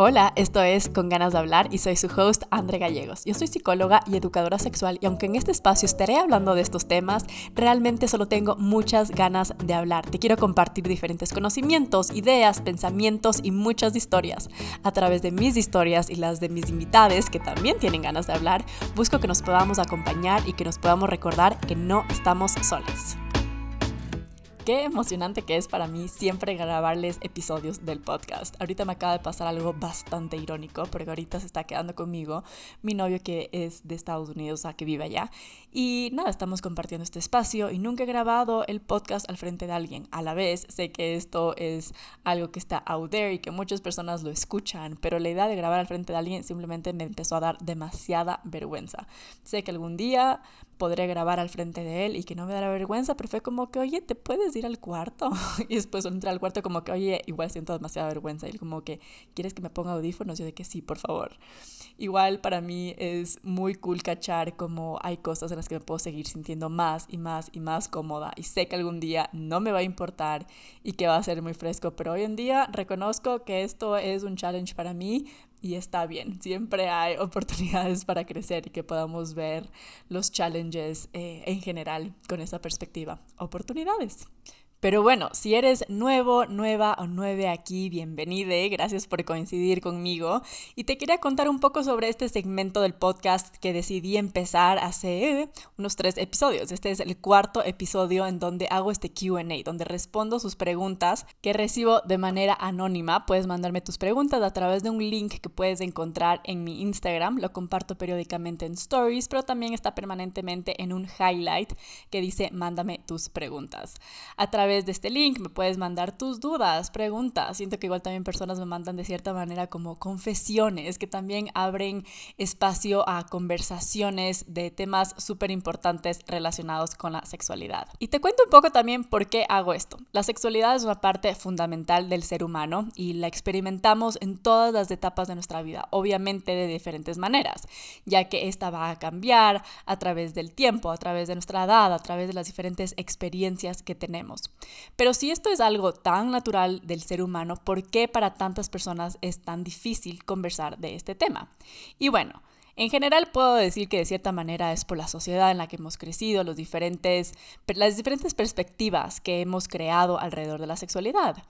Hola, esto es Con ganas de hablar y soy su host Andre Gallegos. Yo soy psicóloga y educadora sexual y aunque en este espacio estaré hablando de estos temas, realmente solo tengo muchas ganas de hablar. Te quiero compartir diferentes conocimientos, ideas, pensamientos y muchas historias. A través de mis historias y las de mis invitados que también tienen ganas de hablar, busco que nos podamos acompañar y que nos podamos recordar que no estamos solos qué emocionante que es para mí siempre grabarles episodios del podcast. Ahorita me acaba de pasar algo bastante irónico, porque ahorita se está quedando conmigo mi novio que es de Estados Unidos, o sea, que vive allá. Y nada, estamos compartiendo este espacio y nunca he grabado el podcast al frente de alguien. A la vez, sé que esto es algo que está out there y que muchas personas lo escuchan, pero la idea de grabar al frente de alguien simplemente me empezó a dar demasiada vergüenza. Sé que algún día podré grabar al frente de él y que no me dará vergüenza, pero fue como que, oye, ¿te puedes ir al cuarto? y después entré al cuarto como que, oye, igual siento demasiada vergüenza. Y él como que, ¿quieres que me ponga audífonos? Yo de que sí, por favor. Igual para mí es muy cool cachar como hay cosas en las que me puedo seguir sintiendo más y más y más cómoda. Y sé que algún día no me va a importar y que va a ser muy fresco, pero hoy en día reconozco que esto es un challenge para mí, y está bien. Siempre hay oportunidades para crecer y que podamos ver los challenges eh, en general con esa perspectiva. Oportunidades. Pero bueno, si eres nuevo, nueva o nueve aquí, bienvenide, gracias por coincidir conmigo. Y te quería contar un poco sobre este segmento del podcast que decidí empezar hace unos tres episodios. Este es el cuarto episodio en donde hago este QA, donde respondo sus preguntas que recibo de manera anónima. Puedes mandarme tus preguntas a través de un link que puedes encontrar en mi Instagram. Lo comparto periódicamente en stories, pero también está permanentemente en un highlight que dice mándame tus preguntas. A través de este link me puedes mandar tus dudas, preguntas. Siento que igual también personas me mandan de cierta manera como confesiones que también abren espacio a conversaciones de temas súper importantes relacionados con la sexualidad. Y te cuento un poco también por qué hago esto. La sexualidad es una parte fundamental del ser humano y la experimentamos en todas las etapas de nuestra vida, obviamente de diferentes maneras, ya que esta va a cambiar a través del tiempo, a través de nuestra edad, a través de las diferentes experiencias que tenemos. Pero si esto es algo tan natural del ser humano, ¿por qué para tantas personas es tan difícil conversar de este tema? Y bueno, en general puedo decir que de cierta manera es por la sociedad en la que hemos crecido, las diferentes perspectivas que hemos creado alrededor de la sexualidad.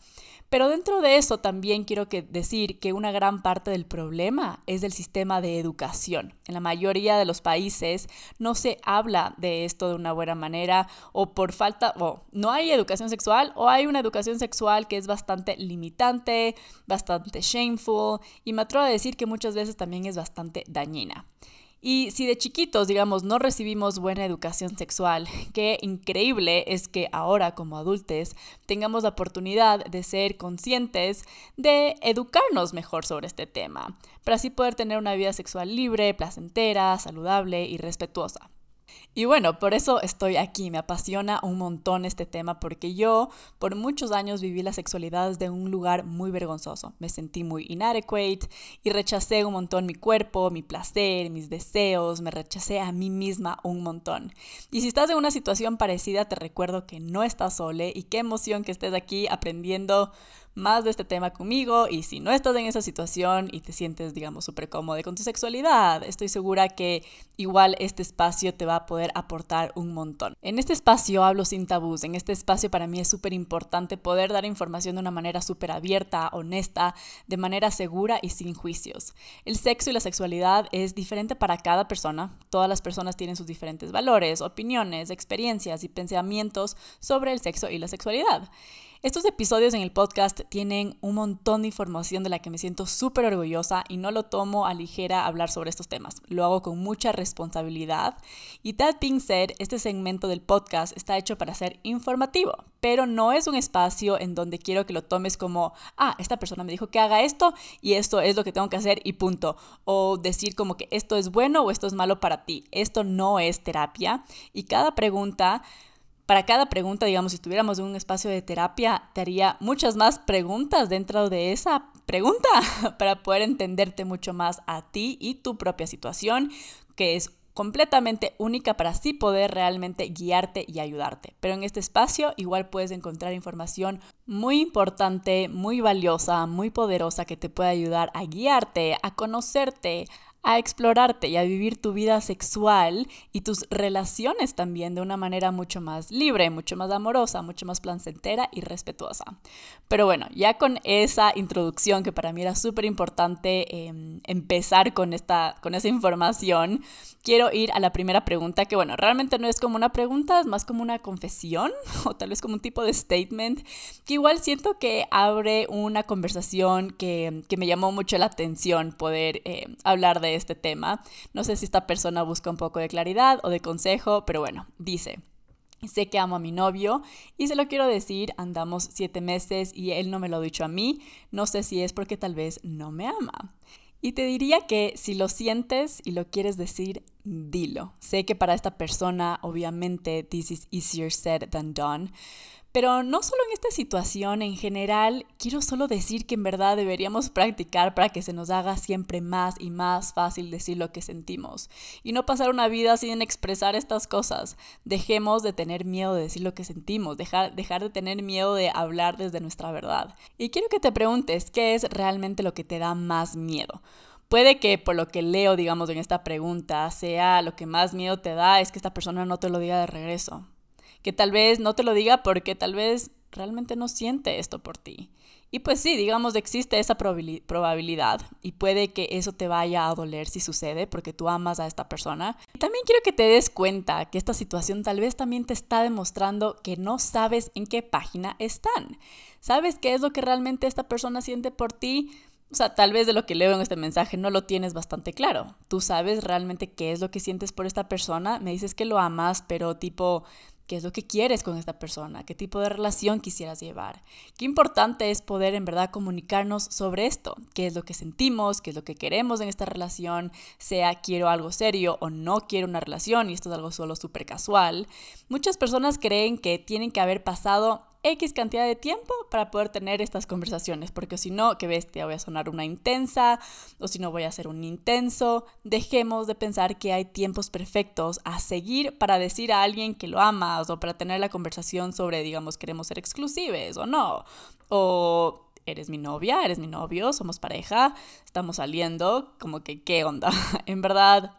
Pero dentro de eso también quiero decir que una gran parte del problema es del sistema de educación. En la mayoría de los países no se habla de esto de una buena manera o por falta, o no hay educación sexual o hay una educación sexual que es bastante limitante, bastante shameful y me atrevo a decir que muchas veces también es bastante dañina. Y si de chiquitos, digamos, no recibimos buena educación sexual, qué increíble es que ahora como adultos tengamos la oportunidad de ser conscientes de educarnos mejor sobre este tema, para así poder tener una vida sexual libre, placentera, saludable y respetuosa. Y bueno, por eso estoy aquí, me apasiona un montón este tema porque yo por muchos años viví la sexualidad desde un lugar muy vergonzoso. Me sentí muy inadequate y rechacé un montón mi cuerpo, mi placer, mis deseos, me rechacé a mí misma un montón. Y si estás en una situación parecida, te recuerdo que no estás sole y qué emoción que estés aquí aprendiendo más de este tema conmigo y si no estás en esa situación y te sientes, digamos, súper cómodo con tu sexualidad, estoy segura que igual este espacio te va a poder aportar un montón. En este espacio hablo sin tabús, en este espacio para mí es súper importante poder dar información de una manera súper abierta, honesta, de manera segura y sin juicios. El sexo y la sexualidad es diferente para cada persona, todas las personas tienen sus diferentes valores, opiniones, experiencias y pensamientos sobre el sexo y la sexualidad. Estos episodios en el podcast tienen un montón de información de la que me siento súper orgullosa y no lo tomo a ligera hablar sobre estos temas. Lo hago con mucha responsabilidad. Y that being said, este segmento del podcast está hecho para ser informativo, pero no es un espacio en donde quiero que lo tomes como, ah, esta persona me dijo que haga esto y esto es lo que tengo que hacer y punto. O decir como que esto es bueno o esto es malo para ti. Esto no es terapia y cada pregunta para cada pregunta, digamos, si estuviéramos en un espacio de terapia, te haría muchas más preguntas dentro de esa pregunta para poder entenderte mucho más a ti y tu propia situación, que es completamente única para así poder realmente guiarte y ayudarte. Pero en este espacio igual puedes encontrar información muy importante, muy valiosa, muy poderosa que te puede ayudar a guiarte, a conocerte, a explorarte y a vivir tu vida sexual y tus relaciones también de una manera mucho más libre, mucho más amorosa, mucho más placentera y respetuosa. Pero bueno, ya con esa introducción que para mí era súper importante em, empezar con, esta, con esa información, quiero ir a la primera pregunta que bueno, realmente no es como una pregunta, es más como una confesión o tal vez como un tipo de statement que igual siento que abre una conversación que, que me llamó mucho la atención poder eh, hablar de este tema. No sé si esta persona busca un poco de claridad o de consejo, pero bueno, dice. Sé que amo a mi novio y se lo quiero decir, andamos siete meses y él no me lo ha dicho a mí, no sé si es porque tal vez no me ama. Y te diría que si lo sientes y lo quieres decir, dilo. Sé que para esta persona, obviamente, this is easier said than done, pero no solo en esta situación, en general, quiero solo decir que en verdad deberíamos practicar para que se nos haga siempre más y más fácil decir lo que sentimos y no pasar una vida sin expresar estas cosas. Dejemos de tener miedo de decir lo que sentimos, dejar, dejar de tener miedo de hablar desde nuestra verdad. Y quiero que te preguntes qué es realmente lo que te da más miedo. Puede que por lo que leo, digamos, en esta pregunta, sea lo que más miedo te da es que esta persona no te lo diga de regreso que tal vez no te lo diga porque tal vez realmente no siente esto por ti. Y pues sí, digamos, existe esa probabilidad y puede que eso te vaya a doler si sucede porque tú amas a esta persona. También quiero que te des cuenta que esta situación tal vez también te está demostrando que no sabes en qué página están. ¿Sabes qué es lo que realmente esta persona siente por ti? O sea, tal vez de lo que leo en este mensaje no lo tienes bastante claro. Tú sabes realmente qué es lo que sientes por esta persona. Me dices que lo amas, pero tipo, qué es lo que quieres con esta persona, qué tipo de relación quisieras llevar. Qué importante es poder en verdad comunicarnos sobre esto, qué es lo que sentimos, qué es lo que queremos en esta relación, sea quiero algo serio o no quiero una relación y esto es algo solo súper casual. Muchas personas creen que tienen que haber pasado X cantidad de tiempo para poder tener estas conversaciones, porque si no, qué bestia, voy a sonar una intensa, o si no, voy a ser un intenso. Dejemos de pensar que hay tiempos perfectos a seguir para decir a alguien que lo amas o para tener la conversación sobre, digamos, queremos ser exclusives o no, o eres mi novia, eres mi novio, somos pareja, estamos saliendo, como que, ¿qué onda? en verdad,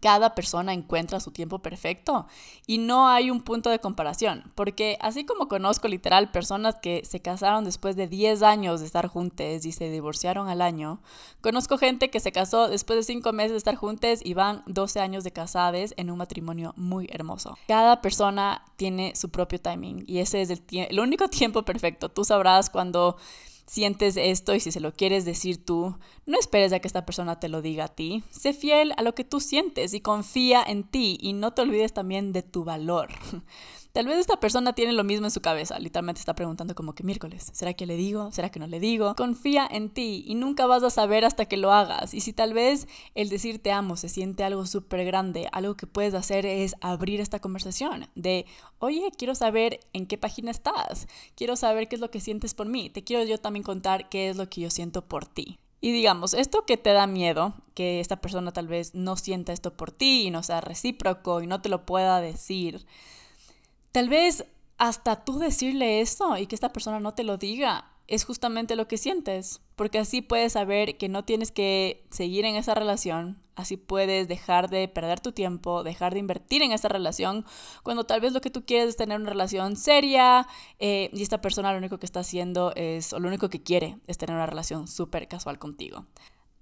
cada persona encuentra su tiempo perfecto y no hay un punto de comparación, porque así como conozco literal personas que se casaron después de 10 años de estar juntos y se divorciaron al año, conozco gente que se casó después de 5 meses de estar juntos y van 12 años de casadas en un matrimonio muy hermoso. Cada persona tiene su propio timing y ese es el único tiempo perfecto. Tú sabrás cuando sientes esto y si se lo quieres decir tú, no esperes a que esta persona te lo diga a ti. Sé fiel a lo que tú sientes y confía en ti y no te olvides también de tu valor. Tal vez esta persona tiene lo mismo en su cabeza, literalmente está preguntando como que miércoles, ¿será que le digo? ¿Será que no le digo? Confía en ti y nunca vas a saber hasta que lo hagas. Y si tal vez el decir te amo se siente algo súper grande, algo que puedes hacer es abrir esta conversación de, oye, quiero saber en qué página estás, quiero saber qué es lo que sientes por mí, te quiero yo también contar qué es lo que yo siento por ti. Y digamos, esto que te da miedo, que esta persona tal vez no sienta esto por ti y no sea recíproco y no te lo pueda decir, Tal vez hasta tú decirle eso y que esta persona no te lo diga es justamente lo que sientes, porque así puedes saber que no tienes que seguir en esa relación, así puedes dejar de perder tu tiempo, dejar de invertir en esa relación, cuando tal vez lo que tú quieres es tener una relación seria eh, y esta persona lo único que está haciendo es, o lo único que quiere es tener una relación súper casual contigo.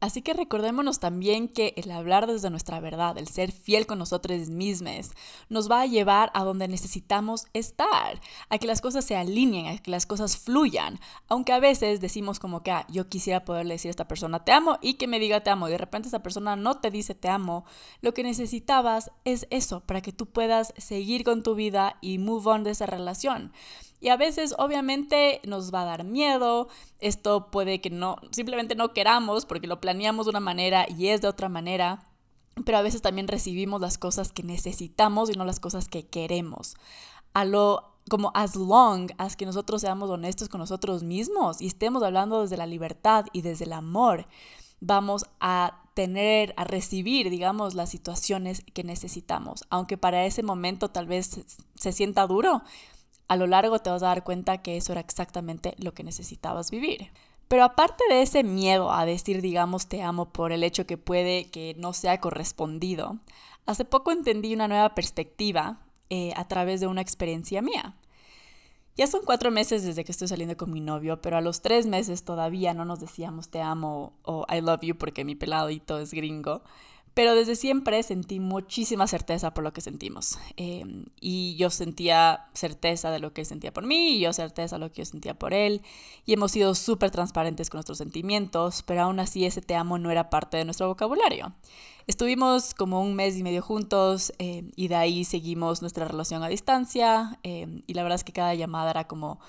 Así que recordémonos también que el hablar desde nuestra verdad, el ser fiel con nosotros mismos, nos va a llevar a donde necesitamos estar, a que las cosas se alineen, a que las cosas fluyan. Aunque a veces decimos como que ah, yo quisiera poderle decir a esta persona te amo y que me diga te amo y de repente esa persona no te dice te amo, lo que necesitabas es eso para que tú puedas seguir con tu vida y move on de esa relación. Y a veces obviamente nos va a dar miedo, esto puede que no, simplemente no queramos porque lo planeamos de una manera y es de otra manera, pero a veces también recibimos las cosas que necesitamos y no las cosas que queremos. A lo como as long as que nosotros seamos honestos con nosotros mismos y estemos hablando desde la libertad y desde el amor, vamos a tener, a recibir, digamos, las situaciones que necesitamos. Aunque para ese momento tal vez se sienta duro, a lo largo te vas a dar cuenta que eso era exactamente lo que necesitabas vivir. Pero aparte de ese miedo a decir, digamos, te amo por el hecho que puede que no sea correspondido, hace poco entendí una nueva perspectiva eh, a través de una experiencia mía. Ya son cuatro meses desde que estoy saliendo con mi novio, pero a los tres meses todavía no nos decíamos te amo o I love you porque mi peladito es gringo. Pero desde siempre sentí muchísima certeza por lo que sentimos. Em, y yo sentía certeza de lo que él sentía por mí, y yo certeza de lo que yo sentía por él. Y hemos sido súper transparentes con nuestros sentimientos, pero aún así ese te amo no era parte de nuestro vocabulario. Estuvimos como un mes y medio juntos em, y de ahí seguimos nuestra relación a distancia. Em, y la verdad es que cada llamada era como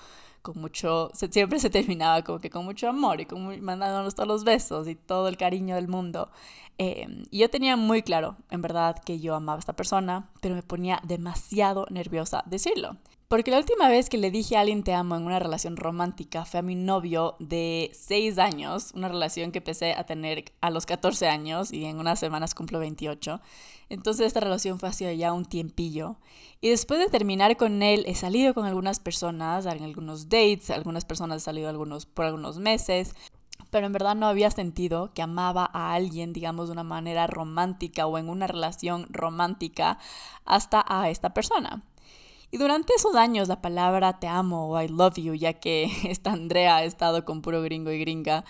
con mucho, siempre se terminaba como que con mucho amor y con mandándonos todos los besos y todo el cariño del mundo. Em, y yo tenía muy claro, en verdad, que yo amaba a esta persona, pero me ponía demasiado nerviosa decirlo. Porque la última vez que le dije a alguien te amo en una relación romántica fue a mi novio de 6 años, una relación que empecé a tener a los 14 años y en unas semanas cumplo 28. Entonces esta relación fue hace ya un tiempillo. Y después de terminar con él, he salido con algunas personas, en algunos dates, algunas personas he salido algunos, por algunos meses, pero en verdad no había sentido que amaba a alguien, digamos, de una manera romántica o en una relación romántica hasta a esta persona. Y durante esos años la palabra te amo o I love you, ya que esta Andrea ha estado con puro gringo y gringa,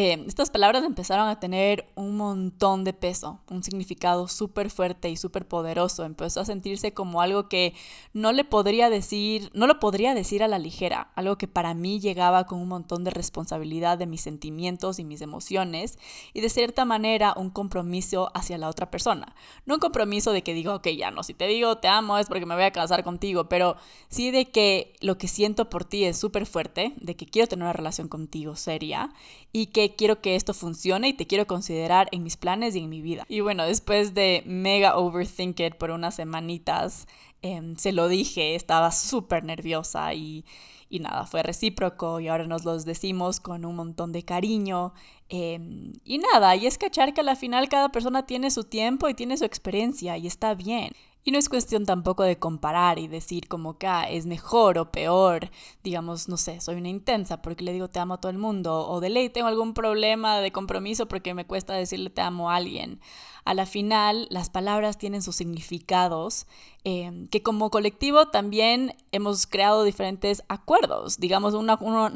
eh, estas palabras empezaron a tener un montón de peso, un significado súper fuerte y súper poderoso. Empezó a sentirse como algo que no le podría decir, no lo podría decir a la ligera, algo que para mí llegaba con un montón de responsabilidad de mis sentimientos y mis emociones y de cierta manera un compromiso hacia la otra persona. No un compromiso de que digo, ok, ya no, si te digo te amo es porque me voy a casar contigo, pero sí de que lo que siento por ti es súper fuerte, de que quiero tener una relación contigo seria y que quiero que esto funcione y te quiero considerar en mis planes y en mi vida. Y bueno, después de mega overthink it por unas semanitas, em, se lo dije, estaba súper nerviosa y, y, nada, fue recíproco y ahora nos los decimos con un montón de cariño. Em, y nada, y es cachar que al final cada persona tiene su tiempo y tiene su experiencia y está bien. Y no es cuestión tampoco de comparar y decir como que ah, es mejor o peor. Digamos, no sé, soy una intensa porque le digo te amo a todo el mundo. O de ley tengo algún problema de compromiso porque me cuesta decirle te amo a alguien. A la final, las palabras tienen sus significados, em, que como colectivo también hemos creado diferentes acuerdos. Digamos, un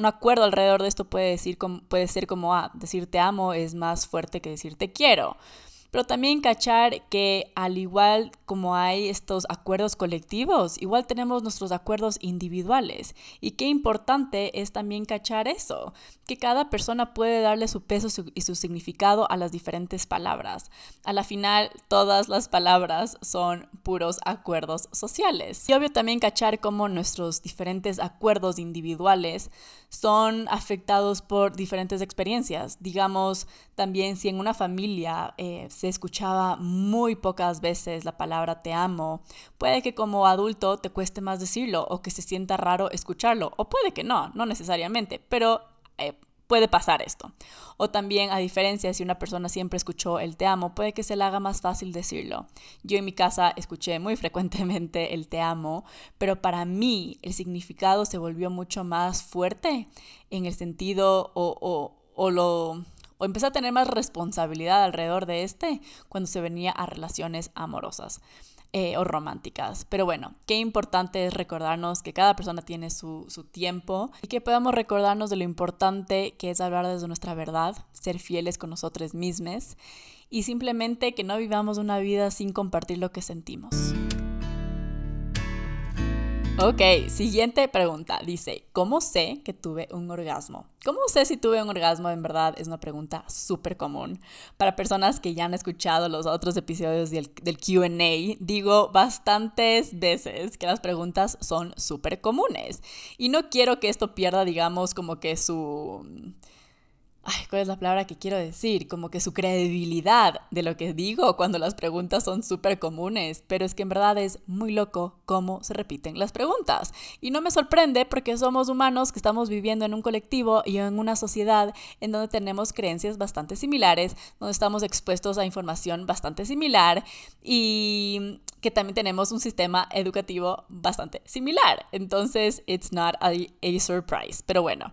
acuerdo alrededor de esto puede, decir, puede ser como, ah, decir te amo es más fuerte que decir te quiero pero también cachar que al igual como hay estos acuerdos colectivos, igual tenemos nuestros acuerdos individuales. Y qué importante es también cachar eso, que cada persona puede darle su peso y su significado a las diferentes palabras. A la final, todas las palabras son puros acuerdos sociales. Y obvio también cachar cómo nuestros diferentes acuerdos individuales son afectados por diferentes experiencias. Digamos, también si en una familia eh, se escuchaba muy pocas veces la palabra te amo, puede que como adulto te cueste más decirlo o que se sienta raro escucharlo, o puede que no, no necesariamente, pero eh, puede pasar esto. O también, a diferencia, si una persona siempre escuchó el te amo, puede que se le haga más fácil decirlo. Yo en mi casa escuché muy frecuentemente el te amo, pero para mí el significado se volvió mucho más fuerte en el sentido o, o, o lo o empecé a tener más responsabilidad alrededor de este cuando se venía a relaciones amorosas. Eh, o románticas. Pero bueno, qué importante es recordarnos que cada persona tiene su, su tiempo y que podamos recordarnos de lo importante que es hablar desde nuestra verdad, ser fieles con nosotros mismos y simplemente que no vivamos una vida sin compartir lo que sentimos. Ok, siguiente pregunta. Dice, ¿cómo sé que tuve un orgasmo? ¿Cómo sé si tuve un orgasmo? En verdad es una pregunta súper común. Para personas que ya han escuchado los otros episodios del, QA, digo bastantes veces que las preguntas son súper comunes. Y no quiero que esto pierda, digamos, como que su ay, ¿cuál es la palabra que quiero decir? Como que su credibilidad de lo que digo cuando las preguntas son súper comunes, pero es que en verdad es muy loco cómo se repiten las preguntas. Y no me sorprende porque somos humanos que estamos viviendo en un colectivo y en una sociedad en donde tenemos creencias bastante similares, donde estamos expuestos a información bastante similar y que también tenemos un sistema educativo bastante similar. Entonces, it's not a, a surprise. Pero bueno.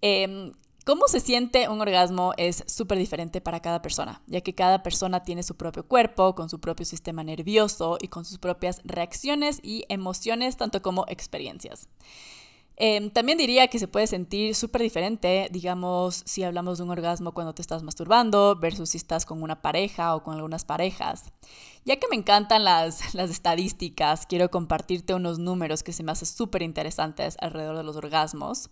Eh, Cómo se siente un orgasmo es súper diferente para cada persona, ya que cada persona tiene su propio cuerpo, con su propio sistema nervioso y con sus propias reacciones y emociones, tanto como experiencias. Em, también diría que se puede sentir súper diferente, digamos, si hablamos de un orgasmo cuando te estás masturbando versus si estás con una pareja o con algunas parejas. Ya que me encantan las, las estadísticas, quiero compartirte unos números que se me hacen súper interesantes alrededor de los orgasmos.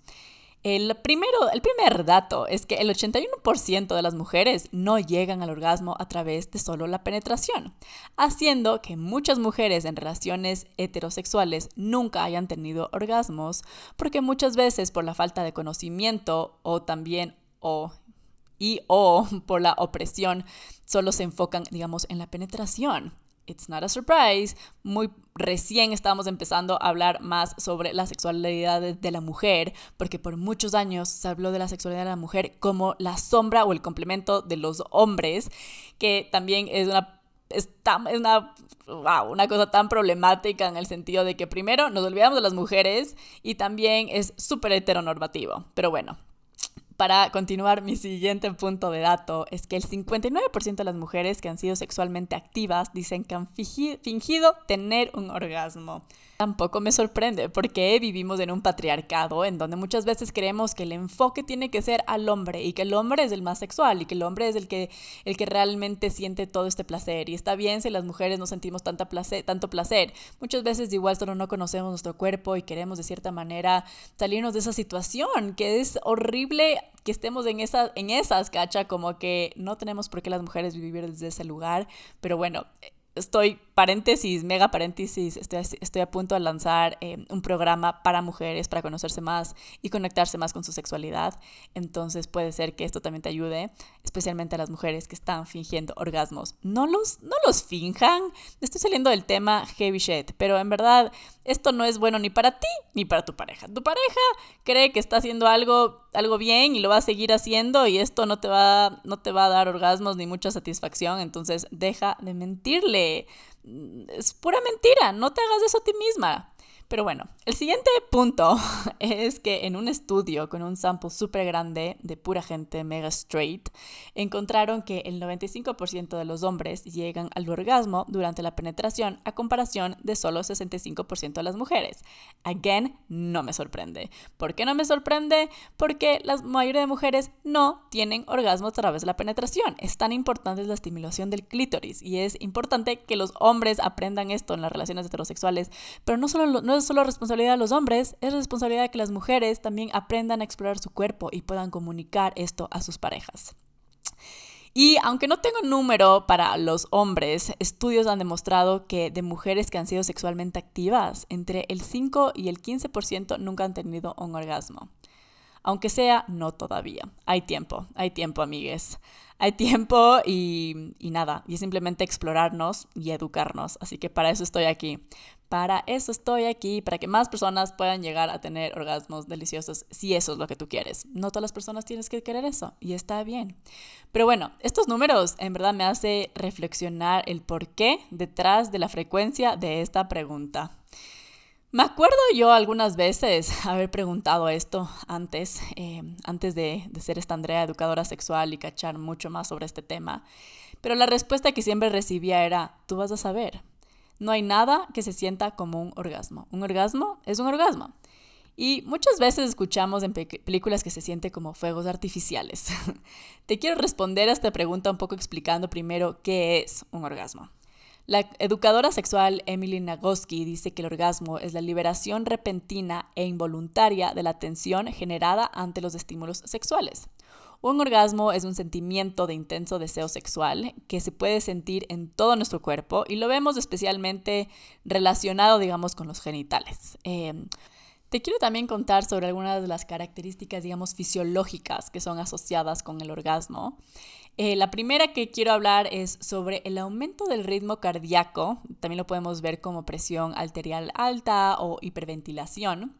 El, primero, el primer dato es que el 81% de las mujeres no llegan al orgasmo a través de solo la penetración, haciendo que muchas mujeres en relaciones heterosexuales nunca hayan tenido orgasmos, porque muchas veces por la falta de conocimiento o también o y o por la opresión solo se enfocan, digamos, en la penetración it's not a surprise, muy recién estábamos empezando a hablar más sobre la sexualidad de la mujer, porque por muchos años se habló de la sexualidad de la mujer como la sombra o el complemento de los hombres, que también es una es, una, una cosa tan problemática en el sentido de que primero nos olvidamos de las mujeres y también es súper heteronormativo. Pero bueno, para continuar, mi siguiente punto de dato es que el 59% de las mujeres que han sido sexualmente activas dicen que han fingido tener un orgasmo. Tampoco me sorprende porque vivimos en un patriarcado en donde muchas veces creemos que el enfoque tiene que ser al hombre y que el hombre es el más sexual y que el hombre es el que, el que realmente siente todo este placer. Y está bien si las mujeres no sentimos tanta placer, tanto placer. Muchas veces igual solo no conocemos nuestro cuerpo y queremos de cierta manera salirnos de esa situación que es horrible que estemos en, esa, en esas, cacha, como que no tenemos por qué las mujeres vivir desde ese lugar. Pero bueno, estoy, paréntesis, mega paréntesis, estoy, estoy a punto de lanzar eh, un programa para mujeres, para conocerse más y conectarse más con su sexualidad. Entonces puede ser que esto también te ayude, especialmente a las mujeres que están fingiendo orgasmos. No los, no los finjan, estoy saliendo del tema heavy shit, pero en verdad esto no es bueno ni para ti ni para tu pareja. Tu pareja cree que está haciendo algo, algo bien y lo va a seguir haciendo y esto no te, va, no te va a dar orgasmos ni mucha satisfacción, entonces deja de mentirle es pura mentira, no te hagas eso a ti misma. Pero bueno, el siguiente punto es que en un estudio con un sample súper grande de pura gente mega straight, encontraron que el 95% de los hombres llegan al orgasmo durante la penetración a comparación de solo 65% de las mujeres. Again, no me sorprende. ¿Por qué no me sorprende? Porque la mayoría de mujeres no tienen orgasmo a través de la penetración. Es tan importante la estimulación del clítoris y es importante que los hombres aprendan esto en las relaciones heterosexuales, pero no solo no es solo responsabilidad de los hombres, es responsabilidad de que las mujeres también aprendan a explorar su cuerpo y puedan comunicar esto a sus parejas. Y aunque no tengo número para los hombres, estudios han demostrado que de mujeres que han sido sexualmente activas, entre el 5 y el 15% nunca han tenido un orgasmo. Aunque sea, no todavía. Hay tiempo, hay tiempo, amigues hay tiempo y, nada, y es simplemente explorarnos y educarnos. Así que para eso estoy aquí. Para eso estoy aquí, para que más personas puedan llegar a tener orgasmos deliciosos, si eso es lo que tú quieres. No todas las personas tienes que querer eso, y está bien. Pero bueno, estos números en verdad me hace reflexionar el porqué detrás de la frecuencia de esta pregunta. Me acuerdo yo algunas veces haber preguntado esto antes, eh, antes de, de, ser esta Andrea educadora sexual y cachar mucho más sobre este tema, pero la respuesta que siempre recibía era, tú vas a saber, no hay nada que se sienta como un orgasmo. Un orgasmo es un orgasmo. Y muchas veces escuchamos en películas que se siente como fuegos artificiales. Te quiero responder a esta pregunta un poco explicando primero qué es un orgasmo. La educadora sexual Emily Nagoski dice que el orgasmo es la liberación repentina e involuntaria de la tensión generada ante los estímulos sexuales. Un orgasmo es un sentimiento de intenso deseo sexual que se puede sentir en todo nuestro cuerpo y lo vemos especialmente relacionado, digamos, con los genitales. Eh, Te quiero también contar sobre algunas de las características, digamos, fisiológicas que son asociadas con el orgasmo. Eh, la primera que quiero hablar es sobre el aumento del ritmo cardíaco. También lo podemos ver como presión arterial alta o hiperventilación.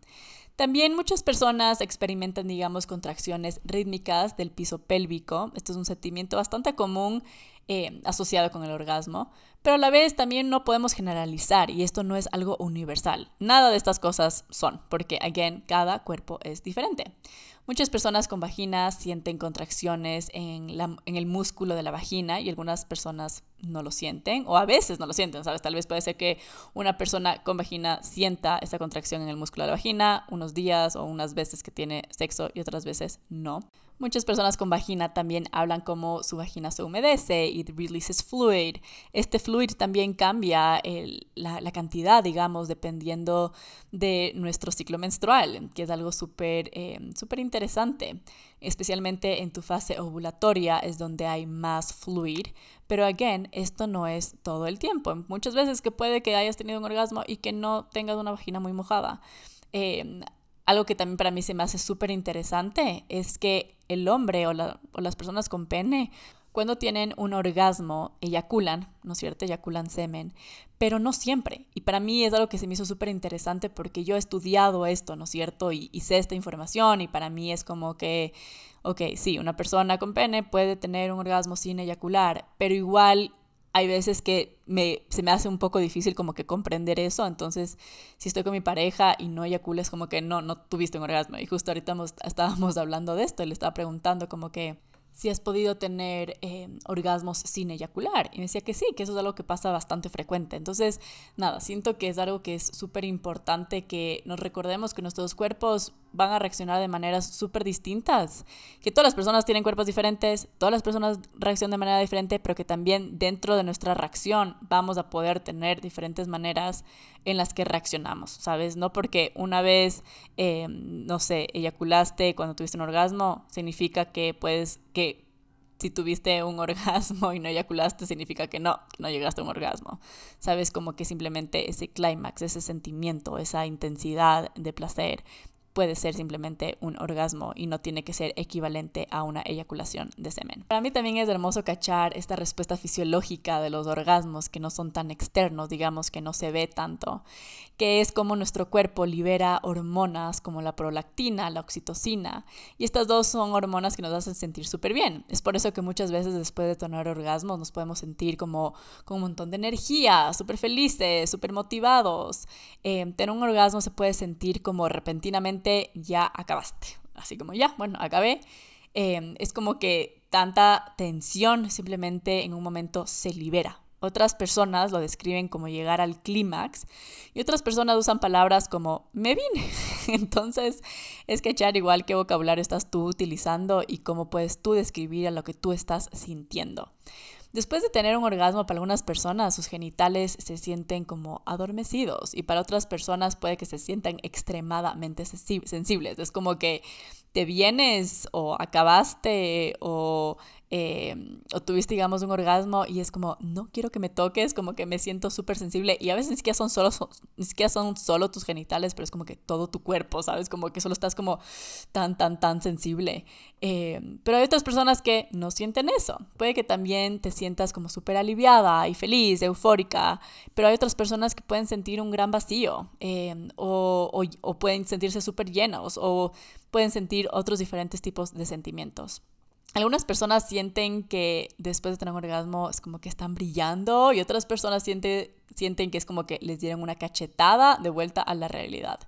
También muchas personas experimentan, digamos, contracciones rítmicas del piso pélvico. Esto es un sentimiento bastante común eh, asociado con el orgasmo, pero a la vez también no podemos generalizar y esto no es algo universal. Nada de estas cosas son, porque, again, cada cuerpo es diferente. Muchas personas con vagina sienten contracciones en, en, el músculo de la vagina y algunas personas no lo sienten o a veces no lo sienten, ¿sabes? Tal vez puede ser que una persona con vagina sienta esa contracción en el músculo de la vagina unos días o unas veces que tiene sexo y otras veces no. Muchas personas con vagina también hablan como su vagina se humedece y releases fluid. Este fluid también cambia la, cantidad, digamos, dependiendo de nuestro ciclo menstrual, que es algo súper eh, interesante. Especialmente en tu fase ovulatoria es donde hay más fluid. Pero, again, esto no es todo el tiempo. Muchas veces que puede que hayas tenido un orgasmo y que no tengas una vagina muy mojada. Eh, algo que también para mí se me hace súper interesante es que el hombre o, las personas con pene, cuando tienen un orgasmo, eyaculan, ¿no es cierto? Eyaculan semen, pero no siempre. Y para mí es algo que se me hizo súper interesante porque yo he estudiado esto, ¿no es cierto? Y, sé esta información y para mí es como que, ok, sí, una persona con pene puede tener un orgasmo sin eyacular, pero igual hay veces que me, se me hace un poco difícil como que comprender eso, entonces si estoy con mi pareja y no eyacula es como que no, no tuviste un orgasmo. Y justo ahorita estábamos hablando de esto y le estaba preguntando como que si has podido tener eh, orgasmos sin eyacular. Y me decía que sí, que eso es algo que pasa bastante frecuente. Entonces, nada, siento que es algo que es súper importante que nos recordemos que nuestros cuerpos van a reaccionar de maneras súper distintas, que todas las personas tienen cuerpos diferentes, todas las personas reaccionan de manera diferente, pero que también dentro de nuestra reacción vamos a poder tener diferentes maneras en las que reaccionamos, ¿sabes? No porque una vez, eh, no sé, eyaculaste cuando tuviste un orgasmo, significa que puedes, que si tuviste un orgasmo y no eyaculaste, significa que no, que no llegaste a un orgasmo. Sabes, como que simplemente ese clímax, ese sentimiento, esa intensidad de placer puede ser simplemente un orgasmo y no tiene que ser equivalente a una eyaculación de semen. Para mí también es hermoso cachar esta respuesta fisiológica de los orgasmos que no son tan externos, digamos que no se ve tanto, que es como nuestro cuerpo libera hormonas como la prolactina, la oxitocina, y estas dos son hormonas que nos hacen sentir súper bien. Es por eso que muchas veces después de tener orgasmos nos podemos sentir como con un montón de energía, súper felices, súper motivados. Eh, tener un orgasmo se puede sentir como repentinamente ya acabaste. Así como ya, bueno, acabé. Em, es como que tanta tensión simplemente en un momento se libera. Otras personas lo describen como llegar al clímax y otras personas usan palabras como me vine. Entonces es que echar igual qué vocabulario estás tú utilizando y cómo puedes tú describir a lo que tú estás sintiendo. Después de tener un orgasmo, para algunas personas sus genitales se sienten como adormecidos y para otras personas puede que se sientan extremadamente sensibles. Es como que te vienes o acabaste o Em, o tuviste, digamos, un orgasmo y es como, no quiero que me toques, como que me siento súper sensible y a veces ni siquiera, son solo, siquiera son solo tus genitales, pero es como que todo tu cuerpo, ¿sabes? Como que solo estás como tan, tan, tan sensible. Em, pero hay otras personas que no sienten eso. Puede que también te sientas como súper aliviada y feliz, eufórica, pero hay otras personas que pueden sentir un gran vacío em, o, o, o pueden sentirse súper llenos o pueden sentir otros diferentes tipos de sentimientos. Algunas personas sienten que después de tener un orgasmo es como que están brillando y otras personas sienten, sienten que es como que les dieron una cachetada de vuelta a la realidad.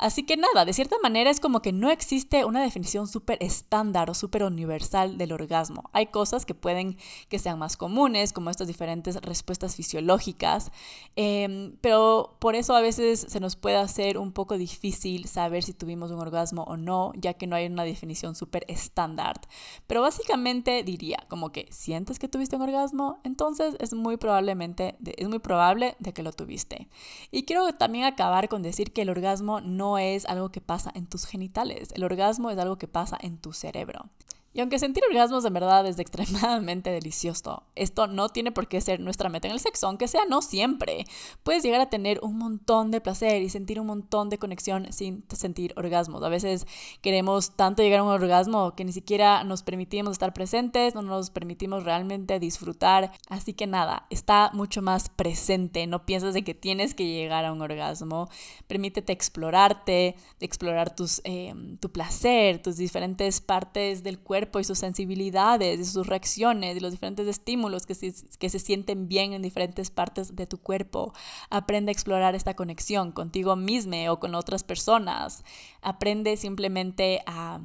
Así que nada, de cierta manera es como que no existe una definición súper estándar o súper universal del orgasmo. Hay cosas que pueden que sean más comunes, como estas diferentes respuestas fisiológicas, em, pero por eso a veces se nos puede hacer un poco difícil saber si tuvimos un orgasmo o no, ya que no hay una definición súper estándar. Pero básicamente diría como que sientes que tuviste un orgasmo, entonces es muy probablemente, es muy probable de que lo tuviste. Y quiero también acabar con decir que el orgasmo no es algo que pasa en tus genitales, el orgasmo es algo que pasa en tu cerebro. Y aunque sentir orgasmos en verdad es extremadamente delicioso, esto no tiene por qué ser nuestra meta en el sexo, aunque sea no siempre. Puedes llegar a tener un montón de placer y sentir un montón de conexión sin sentir orgasmos. A veces queremos tanto llegar a un orgasmo que ni siquiera nos permitimos estar presentes, no nos permitimos realmente disfrutar. Así que nada, está mucho más presente. No piensas de que tienes que llegar a un orgasmo. Permítete explorarte, explorar tus, eh, tu placer, tus diferentes partes del cuerpo y sus sensibilidades y sus reacciones y los diferentes estímulos que se, que se sienten bien en diferentes partes de tu cuerpo. Aprende a explorar esta conexión contigo mismo o con otras personas. Aprende simplemente a,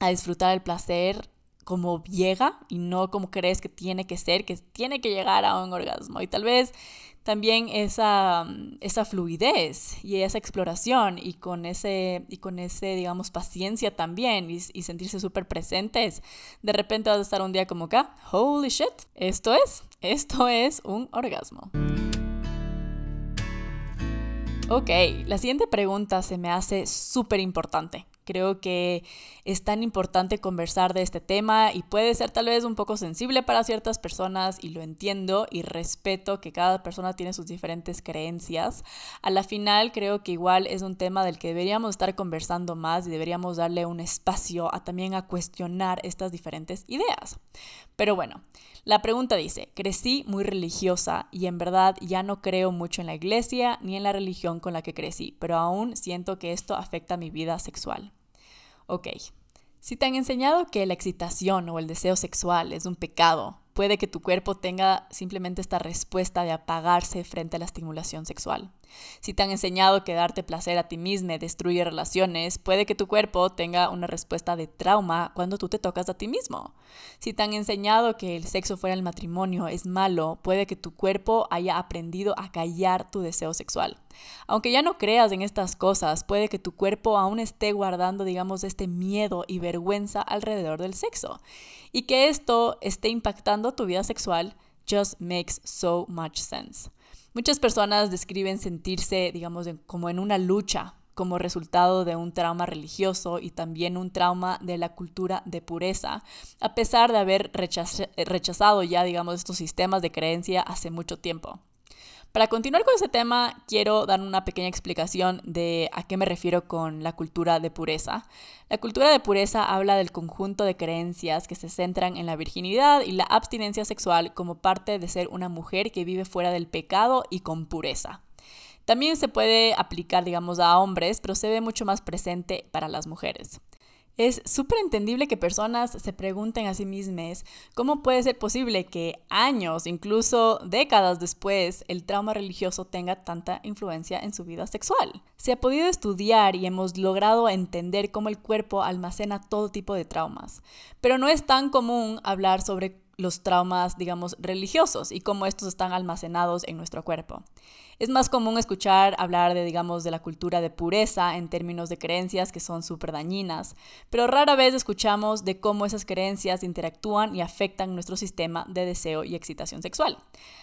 a disfrutar el placer como llega y no como crees que tiene que ser, que tiene que llegar a un orgasmo. Y tal vez también esa, esa fluidez y esa exploración y con ese, y con ese digamos, paciencia también y, y sentirse súper presentes, de repente vas a estar un día como acá, holy shit, esto es, esto es un orgasmo. Ok, la siguiente pregunta se me hace súper importante. Creo que es tan importante conversar de este tema y puede ser tal vez un poco sensible para ciertas personas y lo entiendo y respeto que cada persona tiene sus diferentes creencias. A la final creo que igual es un tema del que deberíamos estar conversando más y deberíamos darle un espacio a también a cuestionar estas diferentes ideas. Pero bueno, la pregunta dice, crecí muy religiosa y en verdad ya no creo mucho en la iglesia ni en la religión con la que crecí, pero aún siento que esto afecta mi vida sexual. Ok, si te han enseñado que la excitación o el deseo sexual es un pecado, puede que tu cuerpo tenga simplemente esta respuesta de apagarse frente a la estimulación sexual. Si te han enseñado que darte placer a ti mismo destruye relaciones, puede que tu cuerpo tenga una respuesta de trauma cuando tú te tocas a ti mismo. Si te han enseñado que el sexo fuera el matrimonio es malo, puede que tu cuerpo haya aprendido a callar tu deseo sexual. Aunque ya no creas en estas cosas, puede que tu cuerpo aún esté guardando, digamos, este miedo y vergüenza alrededor del sexo. Y que esto esté impactando tu vida sexual just makes so much sense. Muchas personas describen sentirse, digamos, como en una lucha como resultado de un trauma religioso y también un trauma de la cultura de pureza, a pesar de haber rechazado ya, digamos, estos sistemas de creencia hace mucho tiempo. Para continuar con ese tema, quiero dar una pequeña explicación de a qué me refiero con la cultura de pureza. La cultura de pureza habla del conjunto de creencias que se centran en la virginidad y la abstinencia sexual como parte de ser una mujer que vive fuera del pecado y con pureza. También se puede aplicar, digamos, a hombres, pero se ve mucho más presente para las mujeres. Es súper entendible que personas se pregunten a sí mismas cómo puede ser posible que años, incluso décadas después, el trauma religioso tenga tanta influencia en su vida sexual. Se ha podido estudiar y hemos logrado entender cómo el cuerpo almacena todo tipo de traumas, pero no es tan común hablar sobre los traumas, digamos, religiosos y cómo estos están almacenados en nuestro cuerpo. Es más común escuchar hablar de, digamos, de la cultura de pureza en términos de creencias que son súper dañinas, pero rara vez escuchamos de cómo esas creencias interactúan y afectan nuestro sistema de deseo y excitación sexual.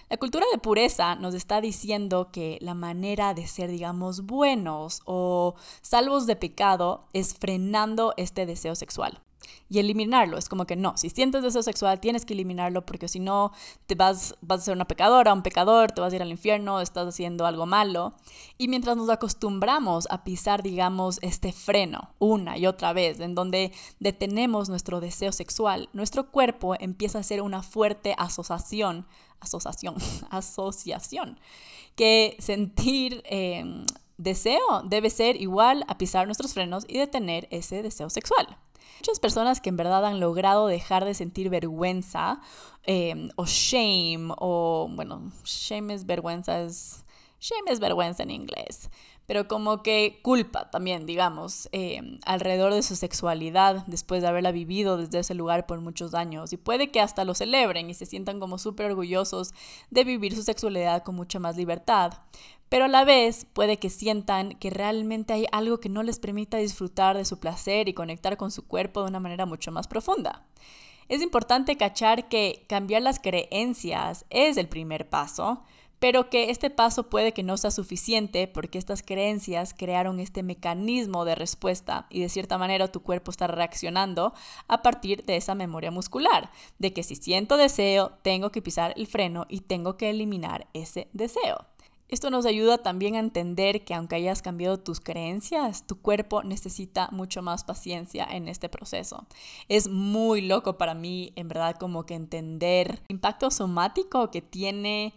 La cultura de pureza nos está diciendo que la manera de ser, digamos, buenos o salvos de pecado es frenando este deseo sexual y eliminarlo. Es como que no, si sientes deseo sexual tienes que eliminarlo porque si no te vas, vas a ser una pecadora, un pecador, te vas a ir al infierno, estás haciendo algo malo. Y mientras nos acostumbramos a pisar, digamos, este freno una y otra vez, en donde detenemos nuestro deseo sexual, nuestro cuerpo empieza a hacer una fuerte asociación, asociación, asociación, que sentir... Em, deseo debe ser igual a pisar nuestros frenos y detener ese deseo sexual. Muchas personas que en verdad han logrado dejar de sentir vergüenza em, o shame, o bueno, shame es vergüenza, es, shame es vergüenza en inglés, pero como que culpa también, digamos, em, alrededor de su sexualidad después de haberla vivido desde ese lugar por muchos años. Y puede que hasta lo celebren y se sientan como súper orgullosos de vivir su sexualidad con mucha más libertad pero a la vez puede que sientan que realmente hay algo que no les permita disfrutar de su placer y conectar con su cuerpo de una manera mucho más profunda. Es importante cachar que cambiar las creencias es el primer paso, pero que este paso puede que no sea suficiente porque estas creencias crearon este mecanismo de respuesta y de cierta manera tu cuerpo está reaccionando a partir de esa memoria muscular, de que si siento deseo, tengo que pisar el freno y tengo que eliminar ese deseo. Esto nos ayuda también a entender que aunque hayas cambiado tus creencias, tu cuerpo necesita mucho más paciencia en este proceso. Es muy loco para mí, en verdad, como que entender el impacto somático que tiene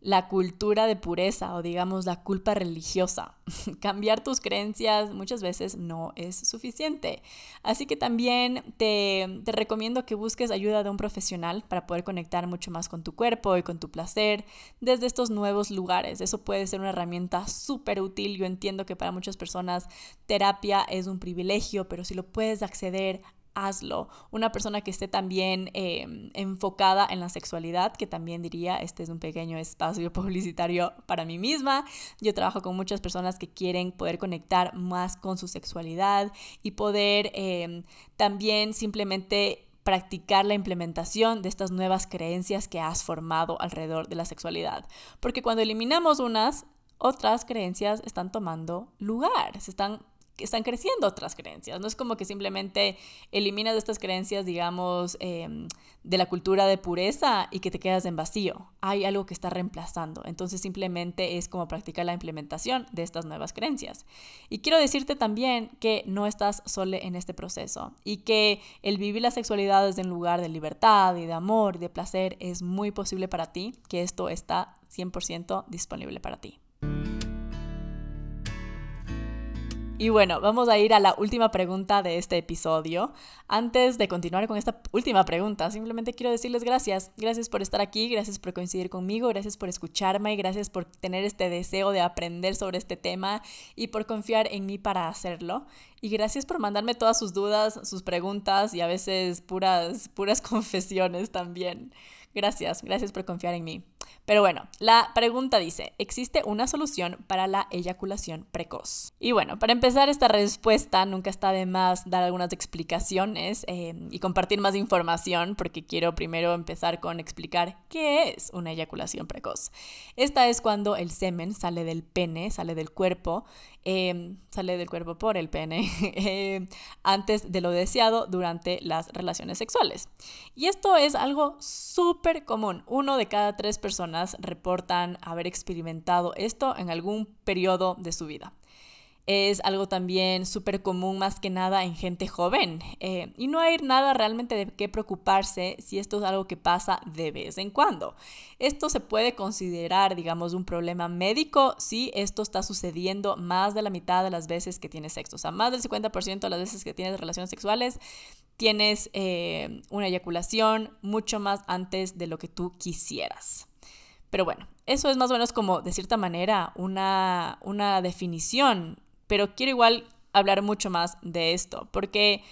la cultura de pureza o digamos la culpa religiosa. Cambiar tus creencias muchas veces no es suficiente. Así que también te, te, recomiendo que busques ayuda de un profesional para poder conectar mucho más con tu cuerpo y con tu placer desde estos nuevos lugares. Eso puede ser una herramienta súper útil. Yo entiendo que para muchas personas terapia es un privilegio, pero si lo puedes acceder hazlo. Una persona que esté también em, enfocada en la sexualidad, que también diría, este es un pequeño espacio publicitario para mí misma. Yo trabajo con muchas personas que quieren poder conectar más con su sexualidad y poder em, también simplemente practicar la implementación de estas nuevas creencias que has formado alrededor de la sexualidad. Porque cuando eliminamos unas, otras creencias están tomando lugar, se están están creciendo otras creencias. No es como que simplemente eliminas estas creencias, digamos, em, de la cultura de pureza y que te quedas en vacío. Hay algo que está reemplazando. Entonces simplemente es como practicar la implementación de estas nuevas creencias. Y quiero decirte también que no estás solo en este proceso y que el vivir la sexualidad desde un lugar de libertad y de amor y de placer es muy posible para ti, que esto está 100% disponible para ti. Y bueno, vamos a ir a la última pregunta de este episodio. Antes de continuar con esta última pregunta, simplemente quiero decirles gracias. Gracias por estar aquí, gracias por coincidir conmigo, gracias por escucharme y gracias por tener este deseo de aprender sobre este tema y por confiar en mí para hacerlo. Y gracias por mandarme todas sus dudas, sus preguntas y a veces puras, puras confesiones también. Gracias, gracias por confiar en mí. Pero bueno, la pregunta dice, ¿existe una solución para la eyaculación precoz? Y bueno, para empezar esta respuesta, nunca está de más dar algunas explicaciones eh, y compartir más información, porque quiero primero empezar con explicar qué es una eyaculación precoz. Esta es cuando el semen sale del pene, sale del cuerpo, eh, sale del cuerpo por el pene, eh, antes de lo deseado durante las relaciones sexuales. Y esto es algo súper común. Uno de cada tres personas reportan haber experimentado esto en algún periodo de su vida. Es algo también súper común más que nada en gente joven eh, y no hay nada realmente de qué preocuparse si esto es algo que pasa de vez en cuando. Esto se puede considerar, digamos, un problema médico si esto está sucediendo más de la mitad de las veces que tienes sexo. O sea, más del 50% de las veces que tienes relaciones sexuales tienes eh, una eyaculación mucho más antes de lo que tú quisieras. Pero bueno, eso es más o menos como, de cierta manera, una, una definición, pero quiero igual hablar mucho más de esto, porque,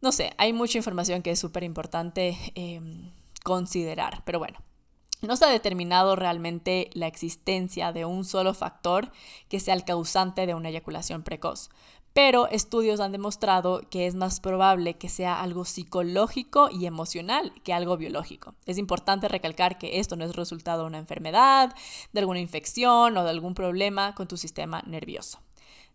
no sé, hay mucha información que es súper importante em, considerar, pero bueno. No se ha determinado realmente la existencia de un solo factor que sea el causante de una eyaculación precoz, pero estudios han demostrado que es más probable que sea algo psicológico y emocional que algo biológico. Es importante recalcar que esto no es resultado de una enfermedad, de alguna infección o de algún problema con tu sistema nervioso.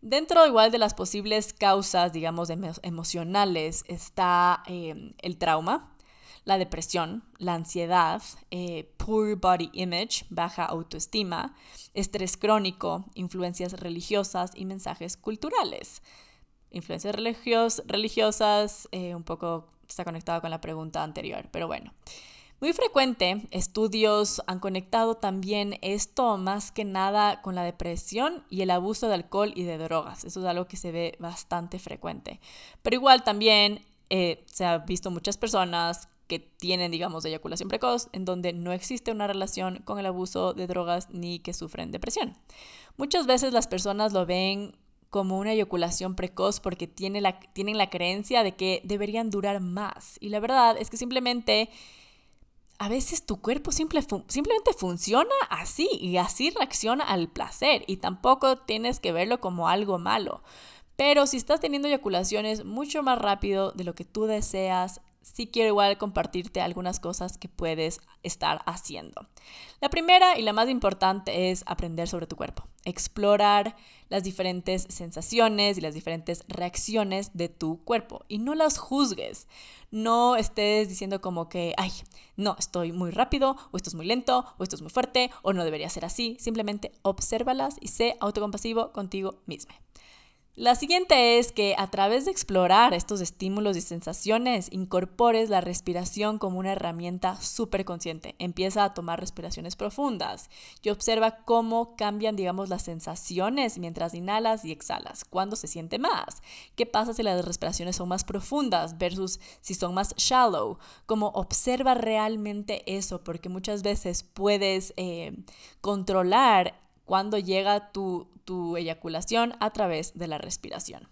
Dentro igual de las posibles causas, digamos, emocionales está eh, el trauma, la depresión, la ansiedad, eh, poor body image, baja autoestima, estrés crónico, influencias religiosas y mensajes culturales. Influencias religiosas, eh, un poco está conectado con la pregunta anterior, pero bueno. Muy frecuente, estudios han conectado también esto más que nada con la depresión y el abuso de alcohol y de drogas. Eso es algo que se ve bastante frecuente. Pero igual también eh, se ha visto muchas personas que tienen, digamos, eyaculación precoz, en donde no existe una relación con el abuso de drogas ni que sufren depresión. Muchas veces las personas lo ven como una eyaculación precoz porque tienen la creencia de que deberían durar más. Y la verdad es que simplemente a veces tu cuerpo simplemente funciona así y así reacciona al placer y tampoco tienes que verlo como algo malo. Pero si estás teniendo eyaculaciones mucho más rápido de lo que tú deseas, sí quiero igual compartirte algunas cosas que puedes estar haciendo. La primera y la más importante es aprender sobre tu cuerpo, explorar las diferentes sensaciones y las diferentes reacciones de tu cuerpo y no las juzgues. No estés diciendo como que, ay, no, estoy muy rápido, o esto es muy lento, o esto es muy fuerte, o no debería ser así. Simplemente obsérvalas y sé autocompasivo contigo mismo. La siguiente es que a través de explorar estos estímulos y sensaciones, incorpores la respiración como una herramienta súper consciente. Empieza a tomar respiraciones profundas y observa cómo cambian, digamos, las sensaciones mientras inhalas y exhalas. ¿Cuándo se siente más? ¿Qué pasa si las respiraciones son más profundas versus si son más shallow? Como observa realmente eso, porque muchas veces puedes eh, controlar cuando llega tu, tu eyaculación a través de la respiración.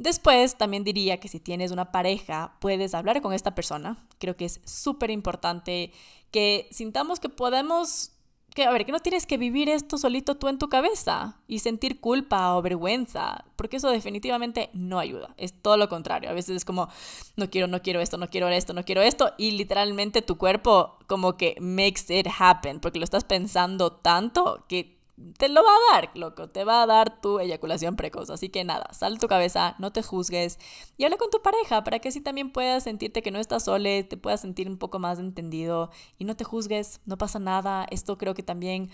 Después, también diría que si tienes una pareja, puedes hablar con esta persona. Creo que es súper importante que sintamos que podemos, que, a ver, que no tienes que vivir esto solito tú en tu cabeza y sentir culpa o vergüenza, porque eso definitivamente no ayuda. Es todo lo contrario. A veces es como, no quiero, no quiero esto, no quiero esto, no quiero esto, y literalmente tu cuerpo como que makes it happen, porque lo estás pensando tanto que te lo va a dar, loco, te va a dar tu eyaculación precoz. Así que nada, sal tu cabeza, no te juzgues y habla con tu pareja para que así también puedas sentirte que no estás sole, te puedas sentir un poco más entendido y no te juzgues, no pasa nada. Esto creo que también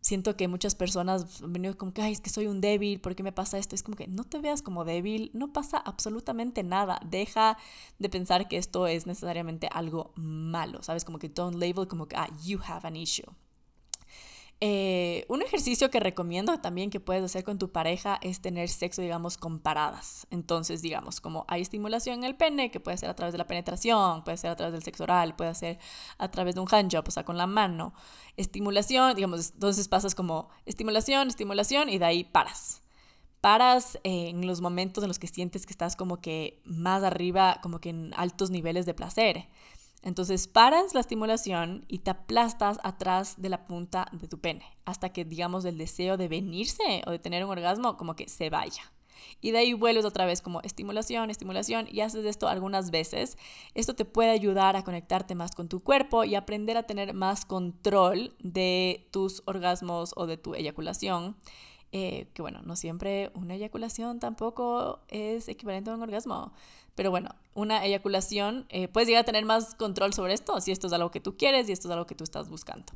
siento que muchas personas han venido como que, ay, es que soy un débil, ¿por qué me pasa esto? Es como que no te veas como débil, no pasa absolutamente nada. Deja de pensar que esto es necesariamente algo malo, ¿sabes? Como que don't label como que, ah, you have an issue. Eh, un ejercicio que recomiendo también que puedes hacer con tu pareja es tener sexo, digamos, comparadas. Entonces, digamos, como hay estimulación en el pene, que puede ser a través de la penetración, puede ser a través del sexo oral, puede ser a través de un handjob, o sea, con la mano. Estimulación, digamos, entonces pasas como estimulación, estimulación y de ahí paras. Paras en los momentos en los que sientes que estás como que más arriba, como que en altos niveles de placer. Entonces paras la estimulación y te aplastas atrás de la punta de tu pene hasta que, digamos, el deseo de venirse o de tener un orgasmo como que se vaya. Y de ahí vuelves otra vez como estimulación, estimulación y haces esto algunas veces. Esto te puede ayudar a conectarte más con tu cuerpo y aprender a tener más control de tus orgasmos o de tu eyaculación. Eh, que bueno, no siempre una eyaculación tampoco es equivalente a un orgasmo. Pero bueno, una eyaculación, eh, puedes llegar a tener más control sobre esto si esto es algo que tú quieres y esto es algo que tú estás buscando.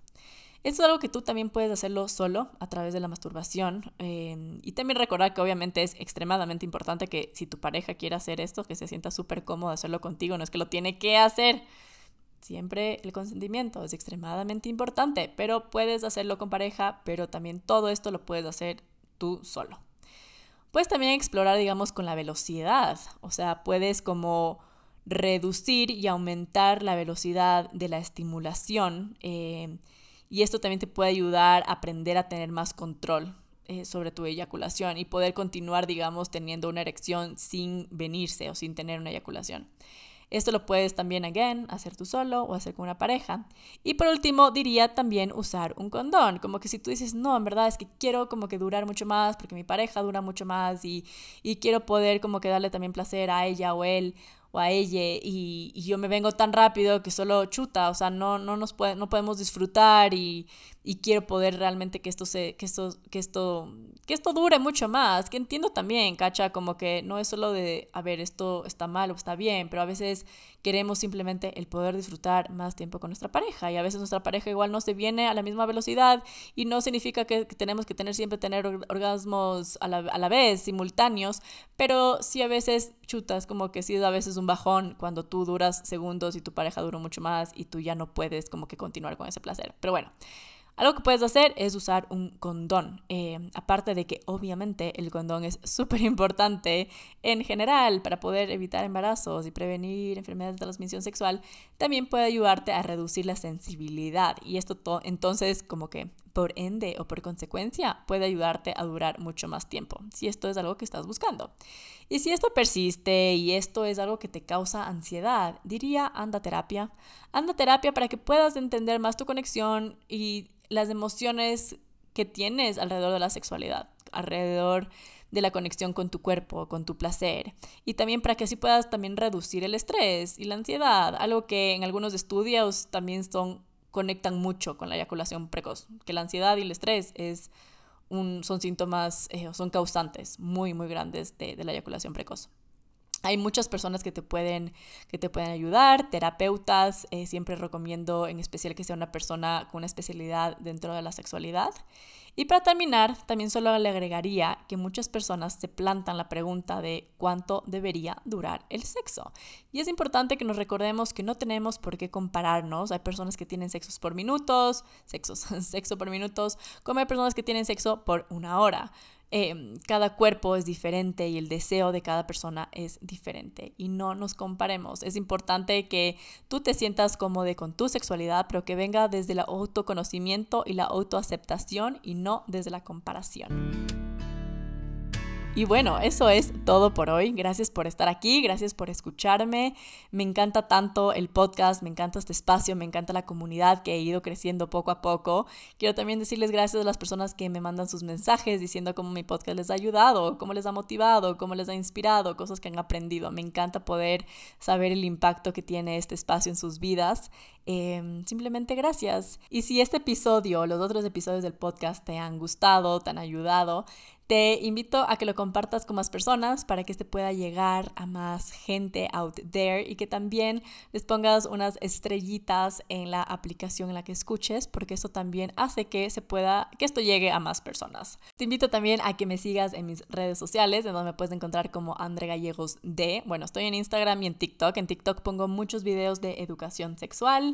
Esto es algo que tú también puedes hacerlo solo a través de la masturbación. Eh, y también recordar que obviamente es extremadamente importante que si tu pareja quiere hacer esto, que se sienta súper cómodo hacerlo contigo, no es que lo tiene que hacer. Siempre el consentimiento es extremadamente importante, pero puedes hacerlo con pareja, pero también todo esto lo puedes hacer tú solo. Puedes también explorar, digamos, con la velocidad. O sea, puedes como reducir y aumentar la velocidad de la estimulación. Eh, y esto también te puede ayudar a aprender a tener más control eh, sobre tu eyaculación y poder continuar, digamos, teniendo una erección sin venirse o sin tener una eyaculación. Esto lo puedes también, again, hacer tú solo o hacer con una pareja. Y por último, diría también usar un condón. Como que si tú dices, no, en verdad es que quiero como que durar mucho más porque mi pareja dura mucho más y, y quiero poder como que darle también placer a ella o él o a ella y, y, yo me vengo tan rápido que solo chuta, o sea, no, no, nos puede, no podemos disfrutar y, y, quiero poder realmente que esto, se, que, esto, que, esto, que esto dure mucho más, que entiendo también, cacha, como que no es solo de, a ver, esto está mal o está bien, pero a veces queremos simplemente el poder disfrutar más tiempo con nuestra pareja y a veces nuestra pareja igual no se viene a la misma velocidad y no significa que, tenemos que tener siempre tener orgasmos a la, a la vez, simultáneos, pero sí a veces chutas, como que sí a veces un bajón cuando tú duras segundos y tu pareja dura mucho más y tú ya no puedes como que continuar con ese placer. Pero bueno, algo que puedes hacer es usar un condón. Eh, aparte de que obviamente el condón es súper importante en general para poder evitar embarazos y prevenir enfermedades de transmisión sexual, también puede ayudarte a reducir la sensibilidad. Y esto entonces como que por ende o por consecuencia puede ayudarte a durar mucho más tiempo, si esto es algo que estás buscando. Y si esto persiste y esto es algo que te causa ansiedad, diría anda terapia. Anda terapia para que puedas entender más tu conexión y las emociones que tienes alrededor de la sexualidad, alrededor de la conexión con tu cuerpo, con tu placer. Y también para que así puedas también reducir el estrés y la ansiedad, algo que en algunos estudios también son, conectan mucho con la eyaculación precoz, que la ansiedad y el estrés es un, son síntomas, eh, son causantes muy, muy grandes de, de la eyaculación precoz. Hay muchas personas que te pueden, que te pueden ayudar, terapeutas, eh, siempre recomiendo en especial que sea una persona con una especialidad dentro de la sexualidad. Y para terminar, también solo le agregaría que muchas personas se plantan la pregunta de cuánto debería durar el sexo. Y es importante que nos recordemos que no tenemos por qué compararnos. Hay personas que tienen sexos por minutos, sexos, sexo por minutos, como hay personas que tienen sexo por una hora. Em, cada cuerpo es diferente y el deseo de cada persona es diferente y no nos comparemos. Es importante que tú te sientas cómodo con tu sexualidad, pero que venga desde el autoconocimiento y la autoaceptación y no desde la comparación. Y bueno, eso es todo por hoy. Gracias por estar aquí, gracias por escucharme. Me encanta tanto el podcast, me encanta este espacio, me encanta la comunidad que he ido creciendo poco a poco. Quiero también decirles gracias a las personas que me mandan sus mensajes diciendo cómo mi podcast les ha ayudado, cómo les ha motivado, cómo les ha inspirado, cosas que han aprendido. Me encanta poder saber el impacto que tiene este espacio en sus vidas. Em, simplemente gracias. Y si este episodio o los otros episodios del podcast te han gustado, te han ayudado, te invito a que lo compartas con más personas para que este pueda llegar a más gente out there y que también les pongas unas estrellitas en la aplicación en la que escuches, porque eso también hace que se pueda, que esto llegue a más personas. Te invito también a que me sigas en mis redes sociales, en donde me puedes encontrar como Andre Gallegos D. Bueno, estoy en Instagram y en TikTok. En TikTok pongo muchos videos de educación sexual.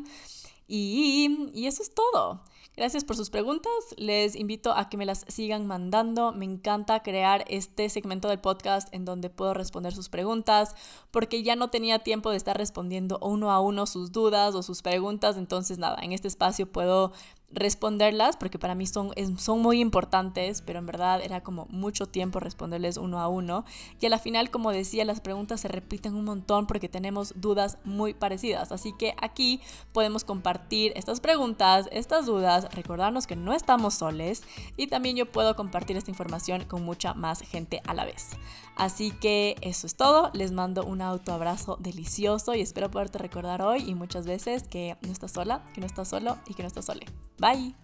Y, y eso es todo. Gracias por sus preguntas. Les invito a que me las sigan mandando. Me encanta crear este segmento del podcast en donde puedo responder sus preguntas porque ya no tenía tiempo de estar respondiendo uno a uno sus dudas o sus preguntas. Entonces, nada, en este espacio puedo responderlas porque para mí son, son muy importantes, pero en verdad era como mucho tiempo responderles uno a uno. Y a la final, como decía, las preguntas se repiten un montón porque tenemos dudas muy parecidas. Así que aquí podemos compartir estas preguntas, estas dudas, recordarnos que no estamos soles y también yo puedo compartir esta información con mucha más gente a la vez. Así que eso es todo, les mando un autoabrazo delicioso y espero poderte recordar hoy y muchas veces que no estás sola, que no estás solo y que no estás sole. Bye.